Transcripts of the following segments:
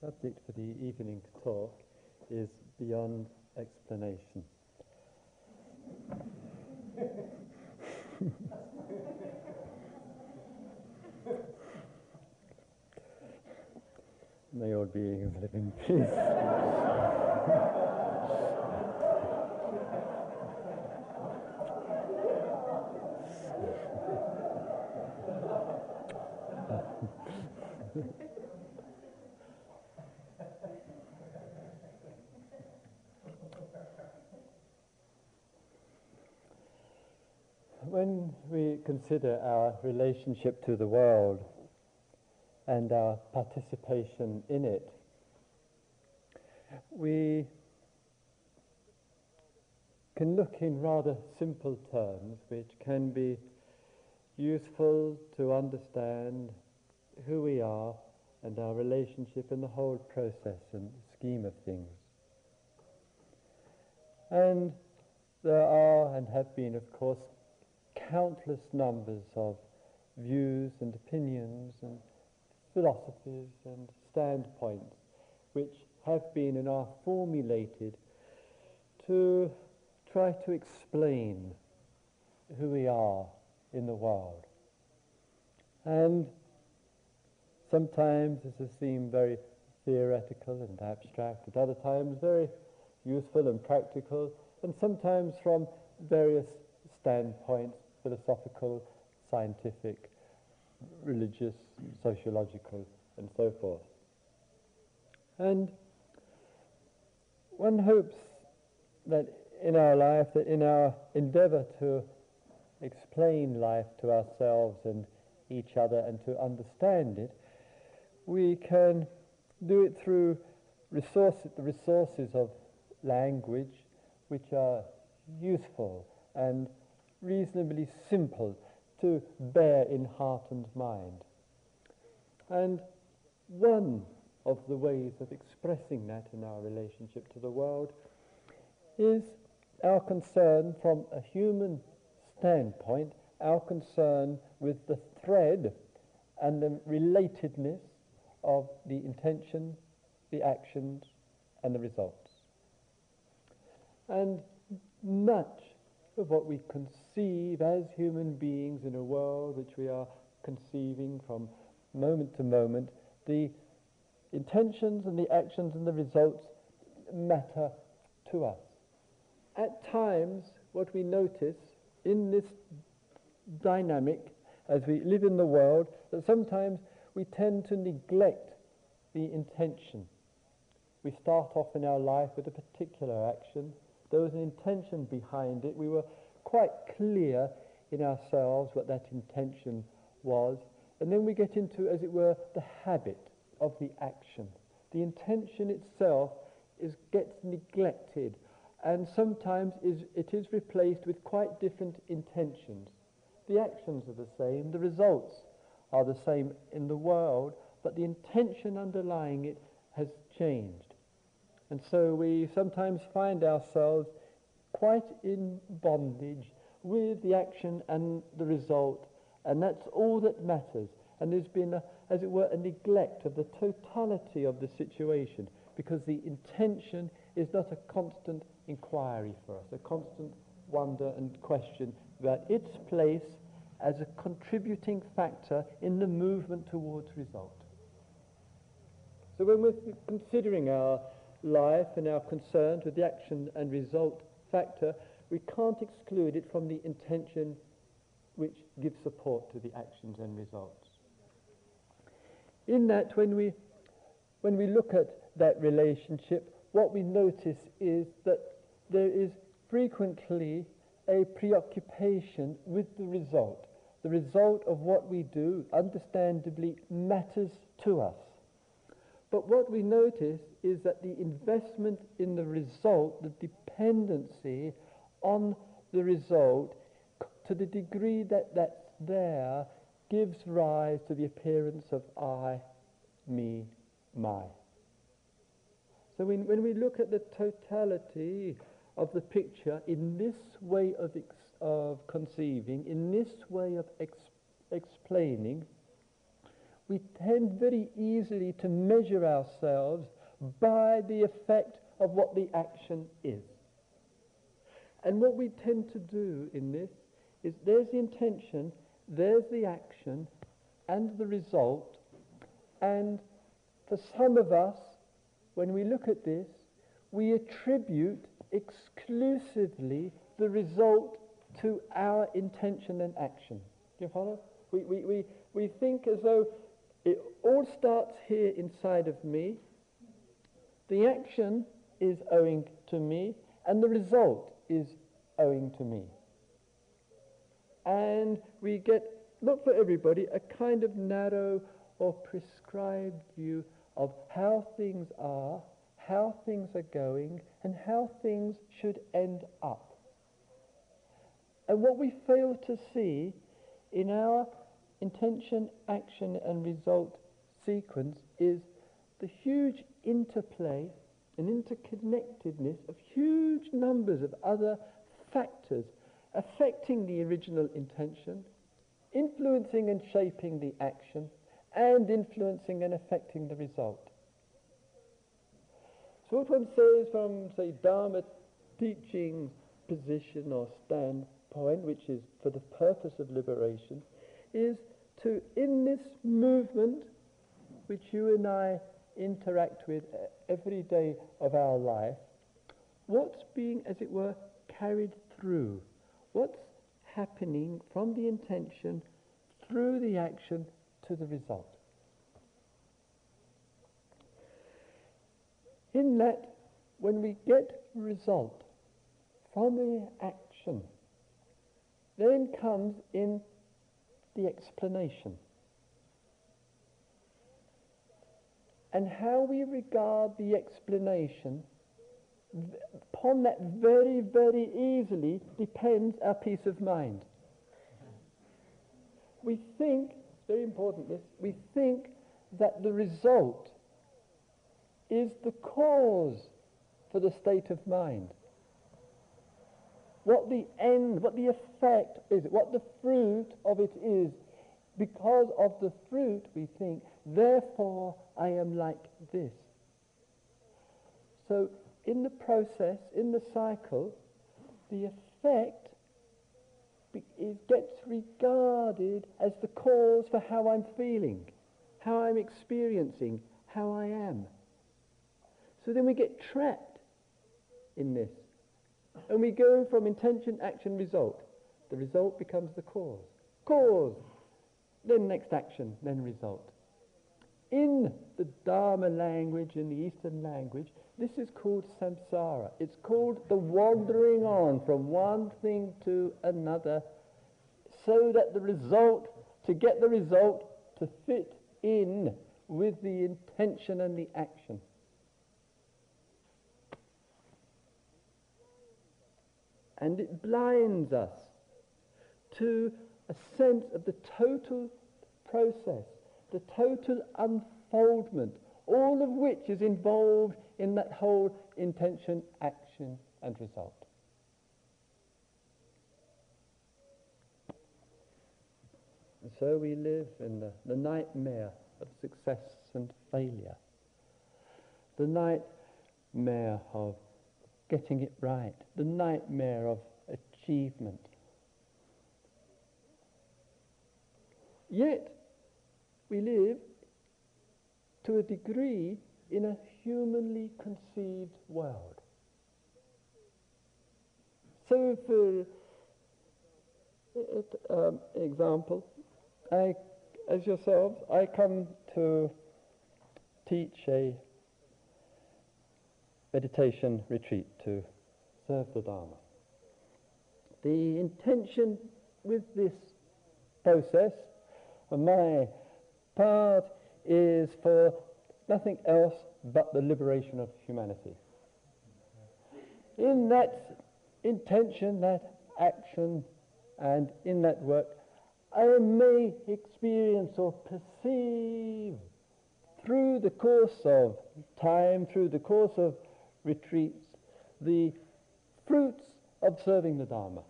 subject for the evening talk is beyond explanation. May all beings live in peace. when we consider our relationship to the world and our participation in it, we can look in rather simple terms which can be useful to understand who we are and our relationship in the whole process and scheme of things. And there are and have been, of course, countless numbers of views and opinions and philosophies and standpoints which have been and are formulated to try to explain who we are in the world. And sometimes this has seemed very theoretical and abstract, at other times very useful and practical, and sometimes from various standpoints philosophical, scientific, religious, sociological, and so forth. And one hopes that in our life, that in our endeavor to explain life to ourselves and each other and to understand it, we can do it through resource, the resources of language which are useful and reasonably simple to bear in heart and mind. And one of the ways of expressing that in our relationship to the world is our concern from a human standpoint, our concern with the thread and the relatedness of the intention, the actions, and the results. And much of what we as human beings in a world which we are conceiving from moment to moment, the intentions and the actions and the results matter to us. At times, what we notice in this dynamic as we live in the world, that sometimes we tend to neglect the intention. We start off in our life with a particular action, there was an intention behind it. We were quite clear in ourselves what that intention was. And then we get into, as it were, the habit of the action. The intention itself is, gets neglected and sometimes is, it is replaced with quite different intentions. The actions are the same, the results are the same in the world, but the intention underlying it has changed. And so we sometimes find ourselves quite in bondage with the action and the result, and that's all that matters. And there's been, a, as it were, a neglect of the totality of the situation because the intention is not a constant inquiry for us, a constant wonder and question about its place as a contributing factor in the movement towards result. So when we're considering our life and our concerns with the action and result factor, we can't exclude it from the intention which gives support to the actions and results. In that, when we, when we look at that relationship, what we notice is that there is frequently a preoccupation with the result. The result of what we do, understandably, matters to us. But what we notice is that the investment in the result, the dependency on the result, to the degree that that's there, gives rise to the appearance of I, me, my. So when, when we look at the totality of the picture in this way of, of conceiving, in this way of ex, explaining, we tend very easily to measure ourselves by the effect of what the action is. And what we tend to do in this is there's the intention, there's the action, and the result. And for some of us, when we look at this, we attribute exclusively the result to our intention and action. Do you follow? We, we, we, we think as though it all starts here inside of me, the action is owing to me, and the result is owing to me. And we get, not for everybody, a kind of narrow or prescribed view of how things are, how things are going, and how things should end up. And what we fail to see in our intention, action, and result sequence is the huge interplay and interconnectedness of huge numbers of other factors affecting the original intention, influencing and shaping the action, and influencing and affecting the result. So what one says from, say, Dharma teaching position or standpoint, which is for the purpose of liberation, is to, in this movement, which you and I interact with every day of our life, what's being, as it were, carried through? What's happening from the intention through the action to the result? In that, when we get result from the action, then comes in the explanation. And how we regard the explanation, upon that very, very easily depends our peace of mind. We think, very important this, we think that the result is the cause for the state of mind. What the end, what the effect is, what the fruit of it is. Because of the fruit, we think, therefore I am like this. So in the process, in the cycle, the effect is, gets regarded as the cause for how I'm feeling, how I'm experiencing, how I am. So then we get trapped in this. And we go from intention, action, result. The result becomes the cause. Cause, then next action, then result. In the Dharma language, in the Eastern language, this is called samsara. It's called the wandering on from one thing to another so that the result, to get the result to fit in with the intention and the action. And it blinds us to a sense of the total process, the total unfoldment, all of which is involved in that whole intention, action, and result. And so we live in the, the nightmare of success and failure, the nightmare of getting it right, the nightmare of achievement. Yet, we live to a degree in a humanly conceived world. So, for um, example, I, as yourselves, I come to teach a meditation retreat to serve the Dharma. The intention with this process, on my part, is for nothing else but the liberation of humanity. In that intention, that action, and in that work, I may experience or perceive through the course of time, through the course of retreats, the fruits of serving the Dharma.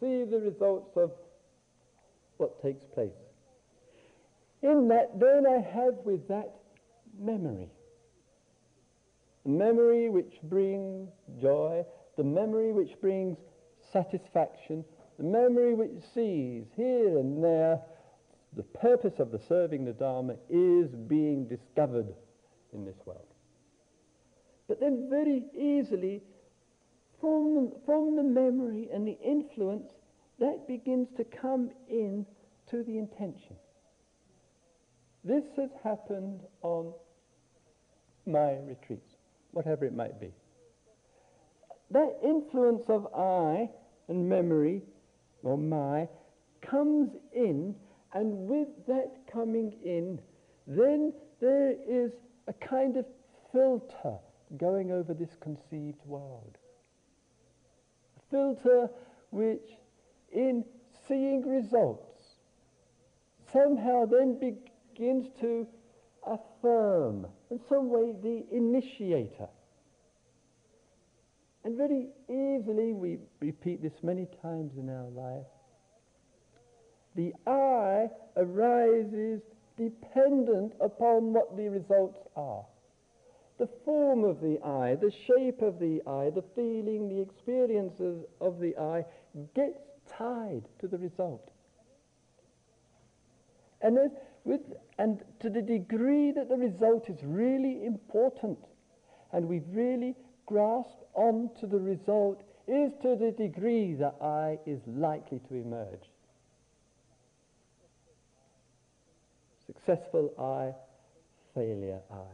See the results of what takes place. In that, then I have with that memory. The memory which brings joy, the memory which brings satisfaction, the memory which sees here and there the purpose of the serving the Dharma is being discovered in this world. But then very easily, from, from the memory and the influence, that begins to come in to the intention. This has happened on my retreats, whatever it might be. That influence of I and memory, or my, comes in, and with that coming in, then there is a kind of filter going over this conceived world. A filter which, in seeing results, somehow then begins to affirm, in some way, the initiator. And very easily, we repeat this many times in our life, the I arises dependent upon what the results are. The form of the I, the shape of the I, the feeling, the experiences of the I gets tied to the result. And, with, and to the degree that the result is really important and we really grasp onto the result is to the degree that I is likely to emerge. Successful I, failure I.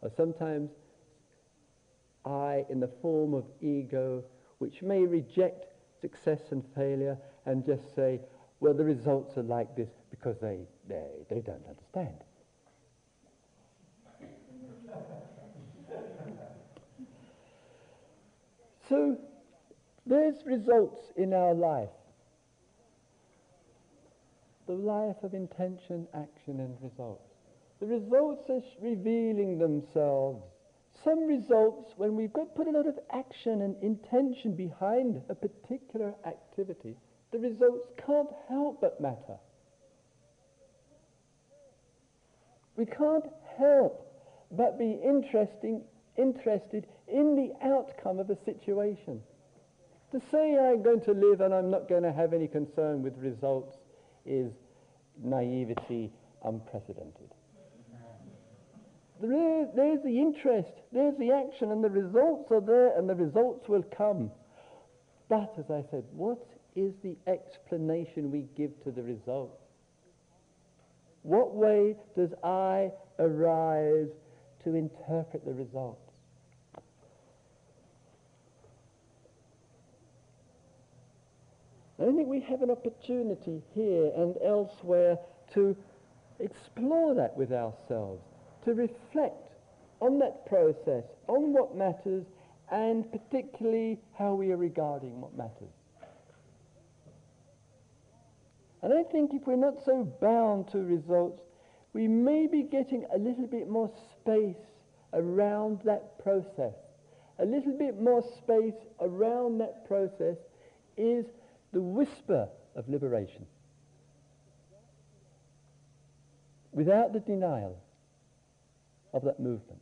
Or sometimes I in the form of ego, which may reject success and failure and just say, well, the results are like this because they, they, they don't understand. so there's results in our life. The life of intention, action and results. The results are revealing themselves. Some results, when we've got put a lot of action and intention behind a particular activity, the results can't help but matter. We can't help but be interesting, interested in the outcome of a situation. To say I'm going to live and I'm not going to have any concern with results is naivety unprecedented. There there's the interest, there's the action, and the results are there, and the results will come. But, as I said, what is the explanation we give to the result? What way does I arise to interpret the results? I think we have an opportunity here and elsewhere to explore that with ourselves to reflect on that process, on what matters, and particularly how we are regarding what matters. And I think if we're not so bound to results, we may be getting a little bit more space around that process. A little bit more space around that process is the whisper of liberation. Without the denial of that movement.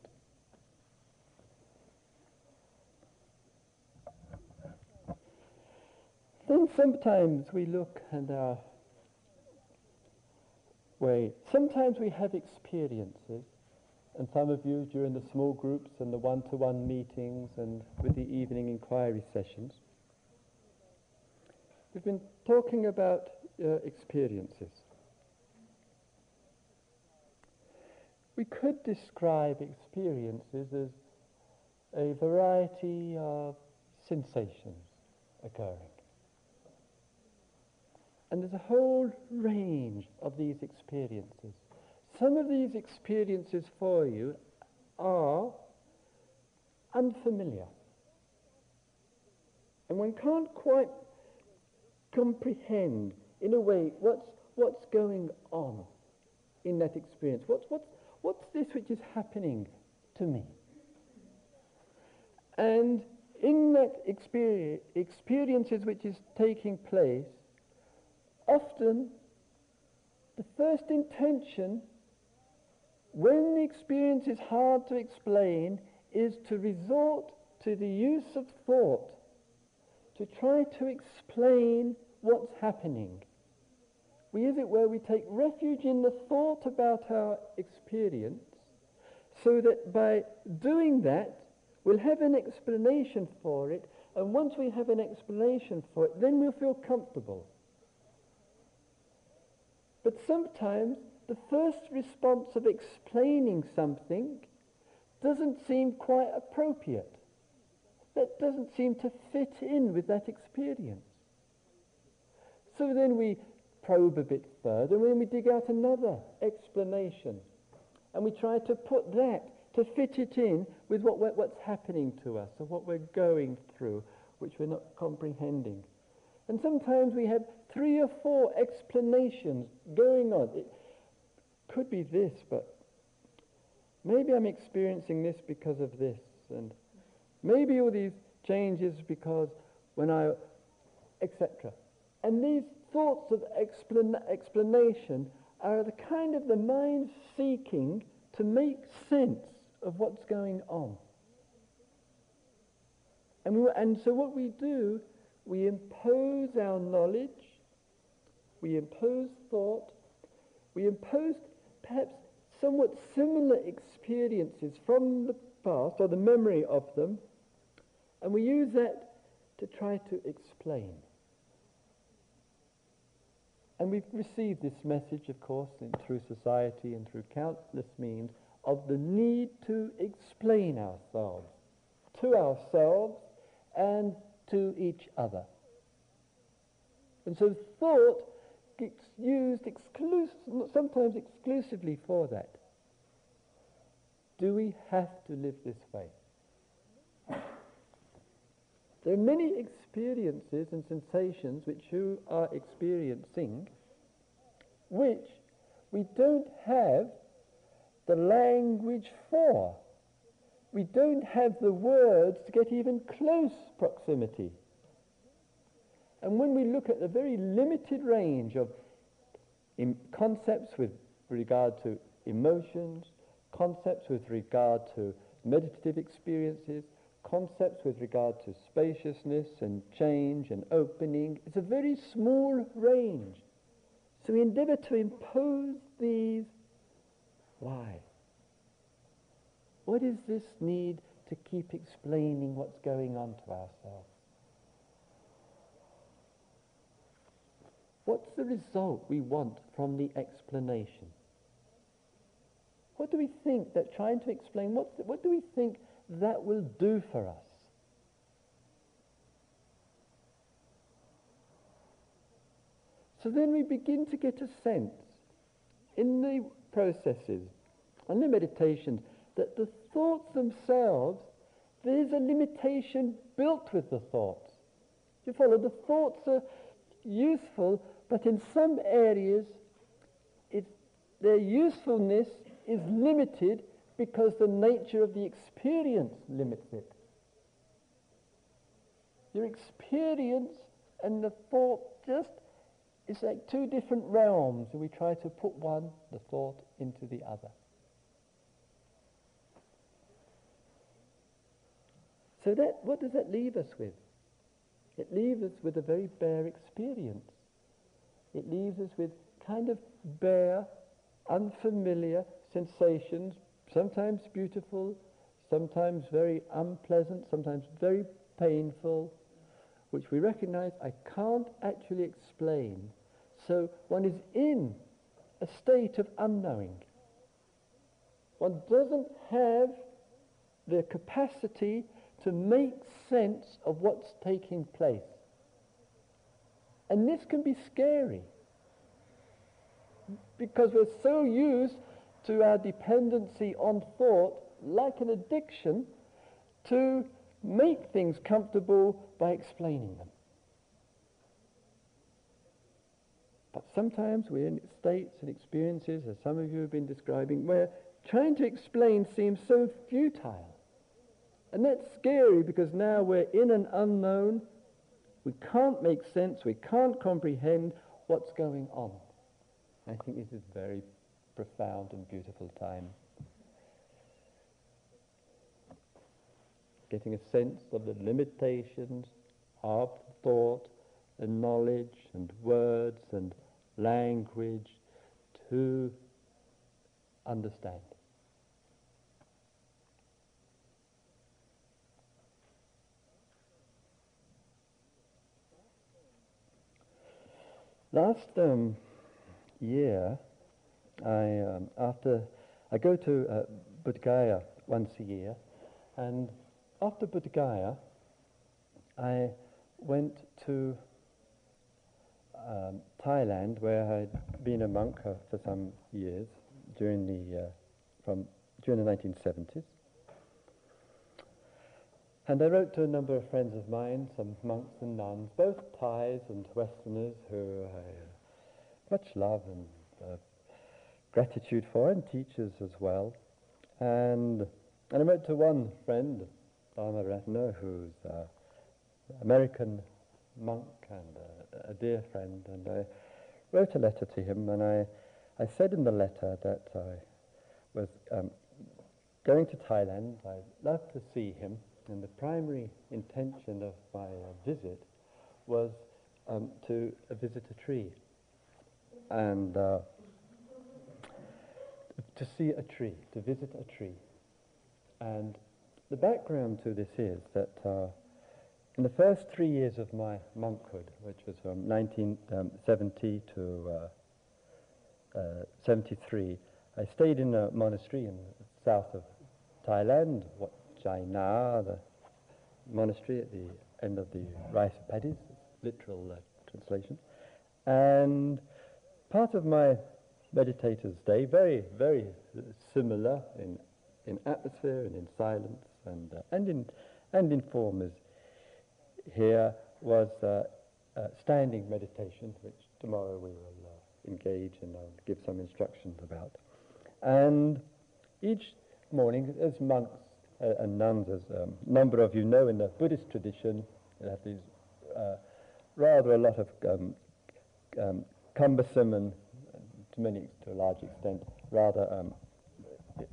Then sometimes we look and our way, sometimes we have experiences, and some of you during the small groups and the one-to-one meetings and with the evening inquiry sessions, we've been talking about uh, experiences. We could describe experiences as a variety of sensations occurring. And there's a whole range of these experiences. Some of these experiences for you are unfamiliar. And one can't quite comprehend, in a way, what's, what's going on in that experience. What's, what's, What's this which is happening to me? And in that experience, experiences which is taking place, often the first intention, when the experience is hard to explain, is to resort to the use of thought to try to explain what's happening. We, as it were, we take refuge in the thought about our experience so that by doing that, we'll have an explanation for it, and once we have an explanation for it, then we'll feel comfortable. But sometimes the first response of explaining something doesn't seem quite appropriate. That doesn't seem to fit in with that experience. So then we probe a bit further, and then we dig out another explanation. And we try to put that, to fit it in with what what's happening to us, or what we're going through, which we're not comprehending. And sometimes we have three or four explanations going on. It could be this, but maybe I'm experiencing this because of this. And maybe all these changes because when I, etc. And these thoughts of explan- explanation are the kind of the mind seeking to make sense of what's going on. And, we, and so what we do, we impose our knowledge, we impose thought, we impose perhaps somewhat similar experiences from the past, or the memory of them, and we use that to try to explain. And we've received this message, of course, in, through society and through countless means of the need to explain ourselves to ourselves and to each other. And so thought gets used exclus- sometimes exclusively for that. Do we have to live this way? There are many experiences and sensations which you are experiencing which we don't have the language for. We don't have the words to get even close proximity. And when we look at the very limited range of concepts with regard to emotions, concepts with regard to meditative experiences, concepts with regard to spaciousness and change and opening. It's a very small range. So we endeavor to impose these. Why? What is this need to keep explaining what's going on to ourselves? What's the result we want from the explanation? What do we think that trying to explain, what, what do we think that will do for us? So then we begin to get a sense in the processes and the meditations that the thoughts themselves, there's a limitation built with the thoughts. You follow? The thoughts are useful, but in some areas their usefulness is limited because the nature of the experience limits it. Your experience and the thought just it's like two different realms, and we try to put one, the thought, into the other. So that, what does that leave us with? It leaves us with a very bare experience. It leaves us with kind of bare, unfamiliar sensations, sometimes beautiful, sometimes very unpleasant, sometimes very painful, which we recognize I can't actually explain so one is in a state of unknowing. One doesn't have the capacity to make sense of what's taking place. And this can be scary because we're so used to our dependency on thought, like an addiction, to make things comfortable by explaining them. But sometimes we're in states and experiences, as some of you have been describing, where trying to explain seems so futile. And that's scary because now we're in an unknown. We can't make sense. We can't comprehend what's going on. I think this is a very profound and beautiful time. Getting a sense of the limitations of thought and knowledge and words and language to understand. Last um, year, I um, after I go to uh, once a year, and after Bodh I went to um, Thailand, where I'd been a monk uh, for some years during the uh, from during the 1970s. And I wrote to a number of friends of mine, some monks and nuns, both Thais and Westerners, who I uh, much love and uh, gratitude for, and teachers as well. And, and I wrote to one friend, Dharma Ratna, who's an American monk and a, dear friend, and I wrote a letter to him, and I, I said in the letter that I was um, going to Thailand. I'd love to see him, and the primary intention of my uh, visit was um, to uh, visit a tree and uh, to see a tree, to visit a tree. And the background to this is that uh, in the first three years of my monkhood, which was from 1970 um, to uh, uh, 73, I stayed in a monastery in the south of Thailand, Wat Chai Na, the monastery at the end of the rice paddies, literal uh, translation. And part of my meditator's day, very, very similar in, in atmosphere and in silence and, uh, and, in, and in form as here was uh, uh, standing meditation, which tomorrow we will uh, engage and I'll give some instructions about. And each morning, as monks uh, and nuns, as a um, number of you know in the Buddhist tradition, they have these uh, rather a lot of um, um, cumbersome and, to many, to a large extent, rather um,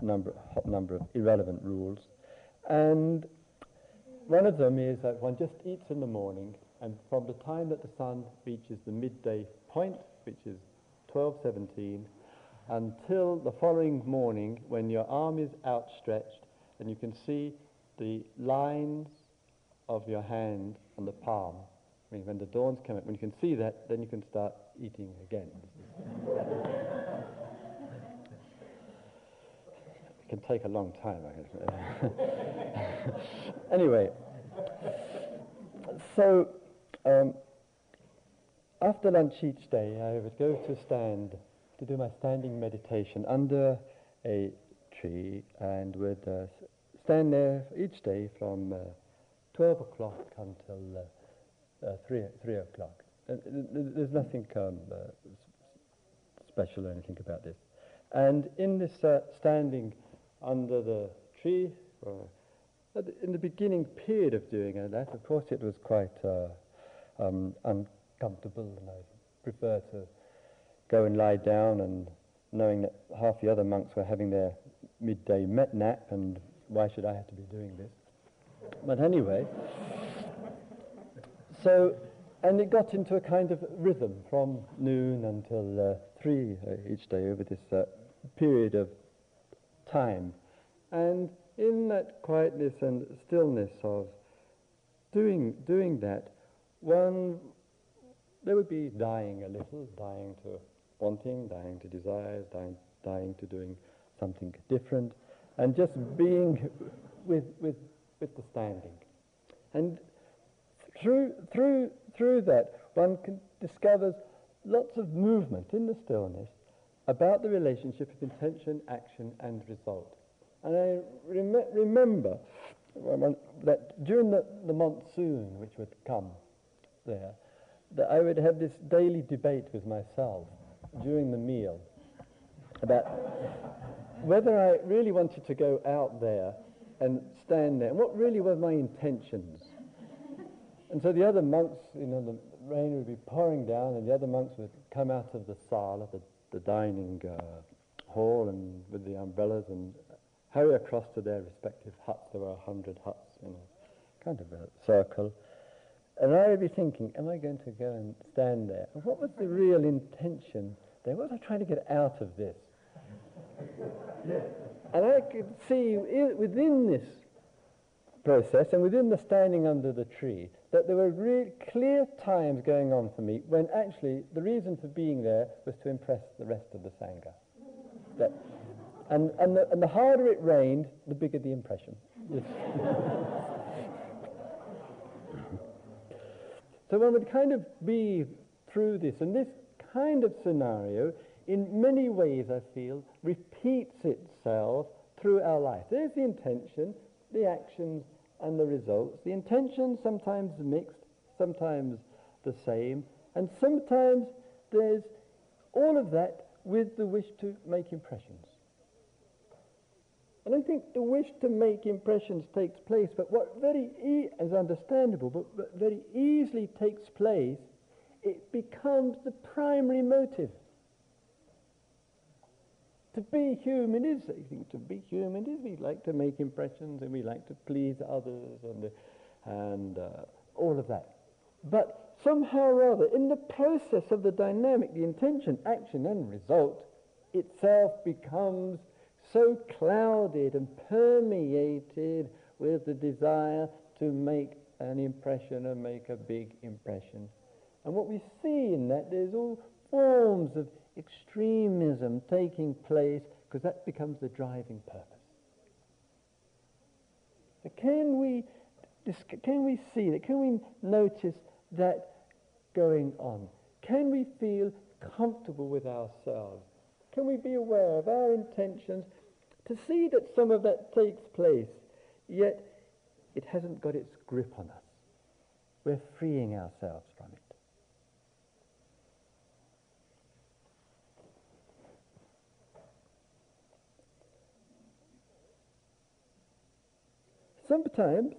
number, number of irrelevant rules. And one of them is that one just eats in the morning, and from the time that the sun reaches the midday point, which is 12:17, until the following morning when your arm is outstretched and you can see the lines of your hand on the palm. I mean, when the dawn's come up, when you can see that, then you can start eating again. it can take a long time, anyway, so um, after lunch each day, I would go to stand to do my standing meditation under a tree and would uh, stand there each day from uh, 12 o'clock until uh, uh 3, 3 o'clock. there's nothing um, uh, special or anything about this. And in this uh, standing under the tree, in the beginning period of doing that, of course it was quite um, uncomfortable and I prefer to go and lie down and knowing that half the other monks were having their midday met nap and why should I have to be doing this? But anyway, so, and it got into a kind of rhythm from noon until uh, three uh, each day over this uh, period of time. And in that quietness and stillness of doing, doing that, one, they would be dying a little, dying to wanting, dying to desires, dying, dying to doing something different, and just being with, with, with the standing. And through, through, through that, one discovers lots of movement in the stillness about the relationship of intention, action, and result. And I rem- remember that during the, the monsoon which would come there, that I would have this daily debate with myself during the meal about whether I really wanted to go out there and stand there, and what really were my intentions. And so the other monks, you know, the rain would be pouring down, and the other monks would come out of the sala, the the dining uh, hall and with the umbrellas and hurry across to their respective huts. There were a hundred huts in a kind of a circle. And I would be thinking, am I going to go and stand there? And what was the real intention there? What was I trying to get out of this? and I could see within this process and within the standing under the tree that there were clear times going on for me when actually the reason for being there was to impress the rest of the Sangha. That, and, and, the, and the harder it rained, the bigger the impression. so one would kind of be through this, and this kind of scenario, in many ways, I feel, repeats itself through our life. There's the intention, the actions, and the results. The intention sometimes mixed, sometimes the same, and sometimes there's all of that with the wish to make impressions. And I think the wish to make impressions takes place, but what very e- is understandable, but, but very easily takes place, it becomes the primary motive. To be human is, I think, to be human is we like to make impressions and we like to please others and, and uh, all of that. But somehow or other, in the process of the dynamic, the intention, action, and result itself becomes so clouded and permeated with the desire to make an impression and make a big impression. And what we see in that, there's all forms of extremism taking place because that becomes the driving purpose. So can we, can we see that? Can we notice that going on? Can we feel comfortable with ourselves? Can we be aware of our intentions to see that some of that takes place, yet it hasn't got its grip on us? We're freeing ourselves from it. Sometimes,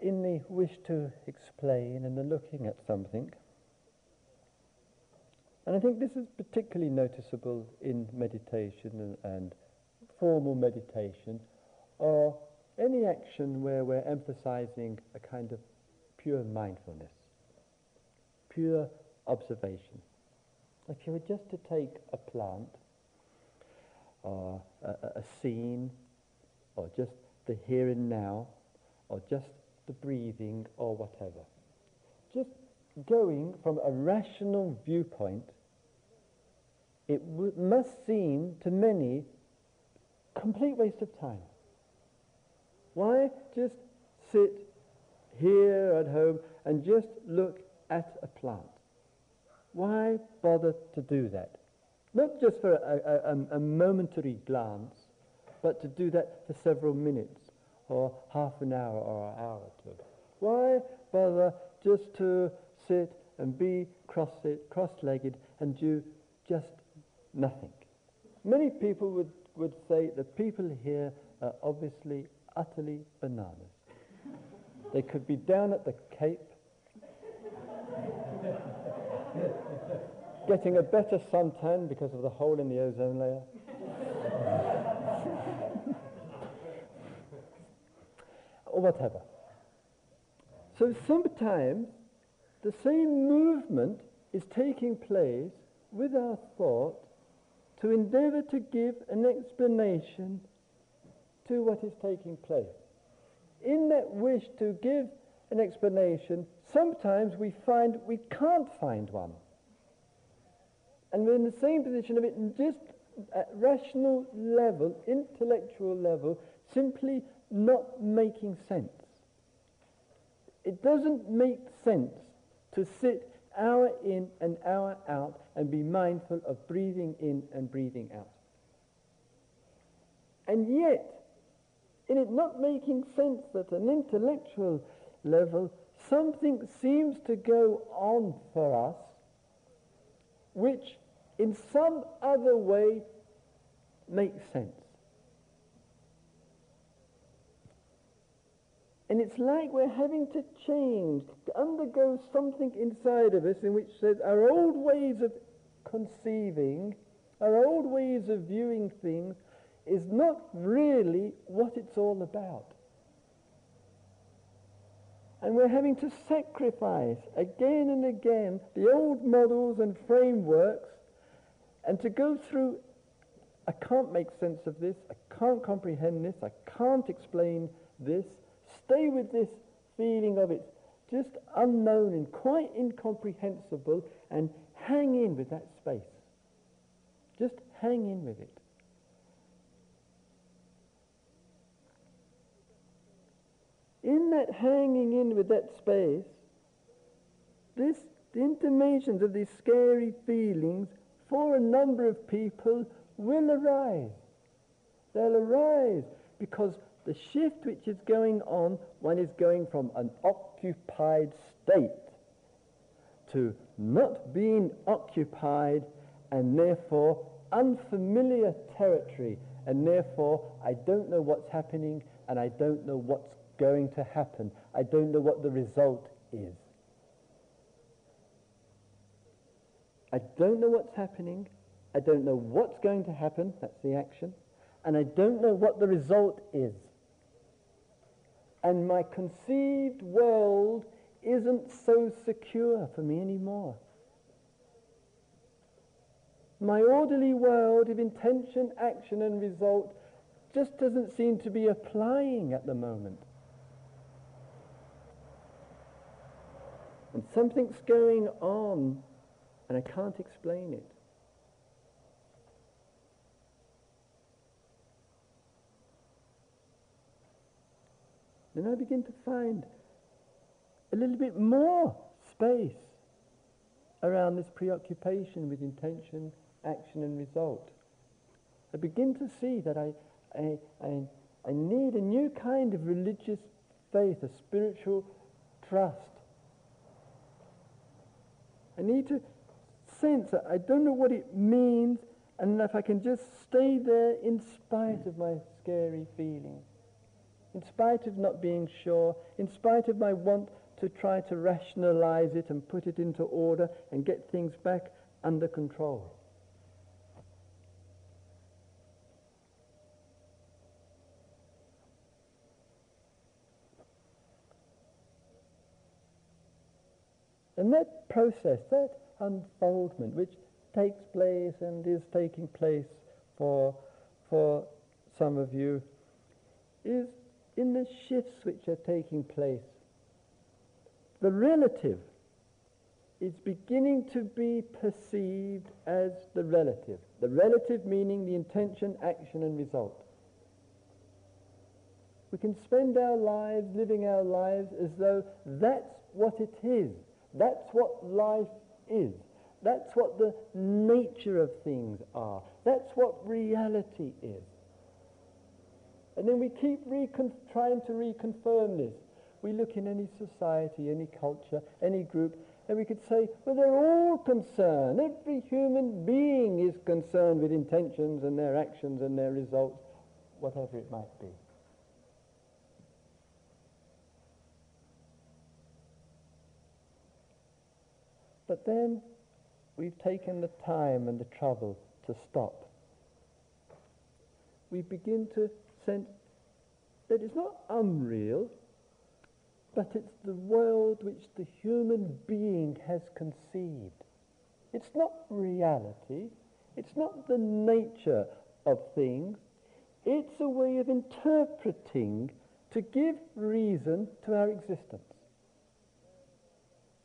in the wish to explain and the looking at something, and I think this is particularly noticeable in meditation and, and formal meditation, or any action where we're emphasizing a kind of pure mindfulness, pure observation. If you were just to take a plant, or a, a scene, or just the here and now, or just the breathing, or whatever. Just going from a rational viewpoint it w- must seem to many complete waste of time. Why just sit here at home and just look at a plant? Why bother to do that? Not just for a, a, a momentary glance, but to do that for several minutes or half an hour or an hour or two. Why bother just to sit and be cross-legged and do just nothing. Many people would, would say the people here are obviously utterly bananas. they could be down at the Cape getting a better suntan because of the hole in the ozone layer. or whatever. So sometimes the same movement is taking place with our thought to endeavour to give an explanation to what is taking place. In that wish to give an explanation, sometimes we find we can't find one. And we're in the same position of it just at rational level, intellectual level, simply not making sense. It doesn't make sense to sit hour in and hour out and be mindful of breathing in and breathing out. And yet, in it not making sense at an intellectual level, something seems to go on for us which in some other way makes sense. And it's like we're having to change, to undergo something inside of us in which says our old ways of conceiving, our old ways of viewing things, is not really what it's all about. And we're having to sacrifice again and again the old models and frameworks and to go through, I can't make sense of this, I can't comprehend this, I can't explain this, stay with this feeling of it's just unknown and quite incomprehensible and hang in with that space. Just hang in with it. In that hanging in with that space, this, the intimations of these scary feelings for a number of people will arise. They'll arise because the shift which is going on, one is going from an occupied state to not being occupied and therefore unfamiliar territory and therefore I don't know what's happening and I don't know what's going to happen. I don't know what the result is. I don't know what's happening. I don't know what's going to happen. That's the action. And I don't know what the result is. And my conceived world isn't so secure for me anymore. My orderly world of intention, action, and result just doesn't seem to be applying at the moment. And something's going on, and I can't explain it. Then I begin to find a little bit more space around this preoccupation with intention, action, and result. I begin to see that I, I, I, I need a new kind of religious faith, a spiritual trust. I need to sense that I don't know what it means, and if I can just stay there in spite of my scary feelings in spite of not being sure, in spite of my want to try to rationalize it and put it into order and get things back under control. And that process, that unfoldment, which takes place and is taking place for, for some of you, is in the shifts which are taking place, the relative is beginning to be perceived as the relative. The relative meaning the intention, action, and result. We can spend our lives living our lives as though that's what it is. That's what life is. That's what the nature of things are. That's what reality is. And then we keep trying to reconfirm this. We look in any society, any culture, any group, and we could say, well, they're all concerned. Every human being is concerned with intentions and their actions and their results, whatever it might be. But then we've taken the time and the trouble to stop. We begin to sense that it's not unreal, but it's the world which the human being has conceived. It's not reality. It's not the nature of things. It's a way of interpreting to give reason to our existence.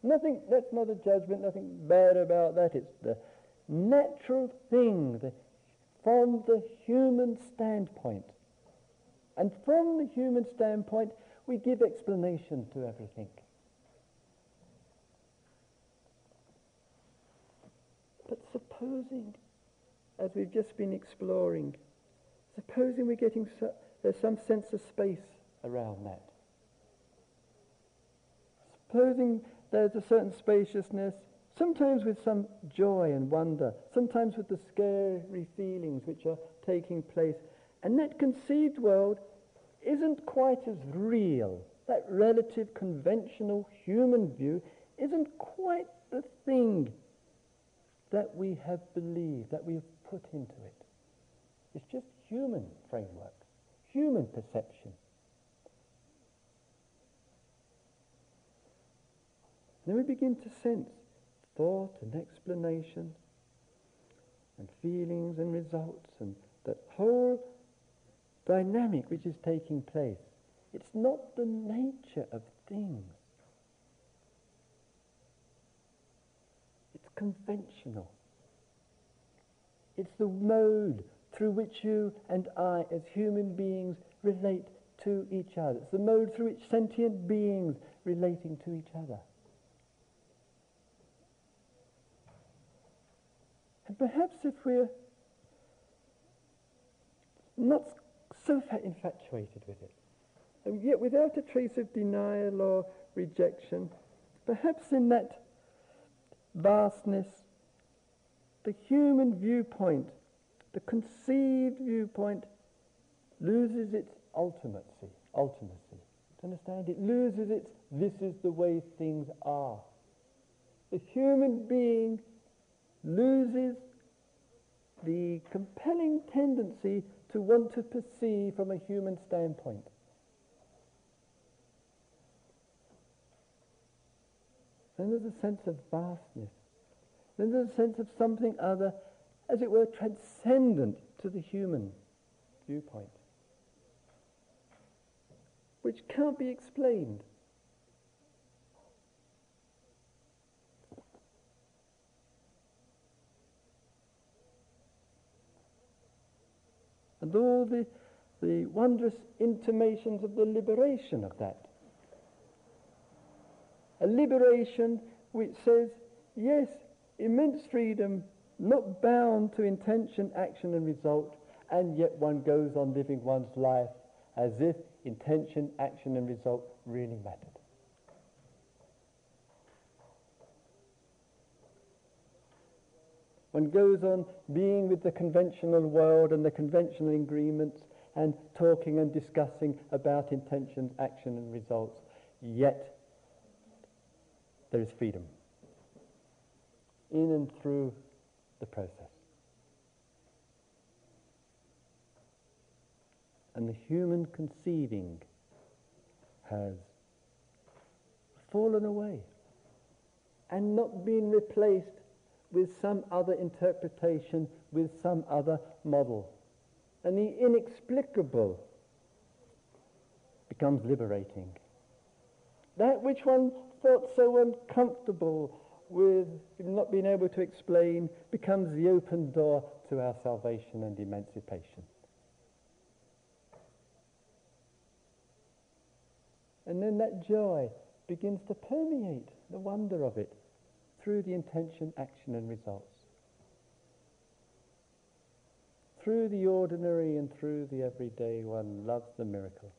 Nothing, that's not a judgment, nothing bad about that. It's the natural thing the, from the human standpoint. And from the human standpoint, we give explanation to everything. But supposing, as we've just been exploring, supposing we're getting so, there's some sense of space around that. Supposing there's a certain spaciousness, sometimes with some joy and wonder, sometimes with the scary feelings which are taking place and that conceived world isn't quite as real. That relative, conventional human view isn't quite the thing that we have believed, that we have put into it. It's just human framework, human perception. Then we begin to sense thought and explanation and feelings and results and that whole dynamic which is taking place. It's not the nature of things. It's conventional. It's the mode through which you and I as human beings relate to each other. It's the mode through which sentient beings relating to each other. And perhaps if we're not so infatuated with it, and yet without a trace of denial or rejection, perhaps in that vastness, the human viewpoint, the conceived viewpoint, loses its ultimacy. Ultimacy. To understand? It loses its this is the way things are. The human being loses the compelling tendency to want to perceive from a human standpoint. Then there's a sense of vastness. Then there's a sense of something other, as it were, transcendent to the human viewpoint, which can't be explained. And all the, the wondrous intimations of the liberation of that. A liberation which says, yes, immense freedom, not bound to intention, action, and result, and yet one goes on living one's life as if intention, action, and result really mattered. One goes on being with the conventional world and the conventional agreements and talking and discussing about intentions, action and results. Yet there is freedom in and through the process. And the human conceiving has fallen away and not been replaced with some other interpretation, with some other model. And the inexplicable becomes liberating. That which one thought so uncomfortable with not being able to explain becomes the open door to our salvation and emancipation. And then that joy begins to permeate the wonder of it through the intention, action, and results. Through the ordinary and through the everyday, one loves the miracle.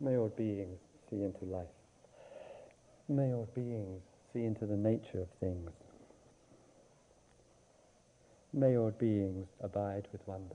May all beings see into life. May all beings see into the nature of things. May all beings abide with wonder.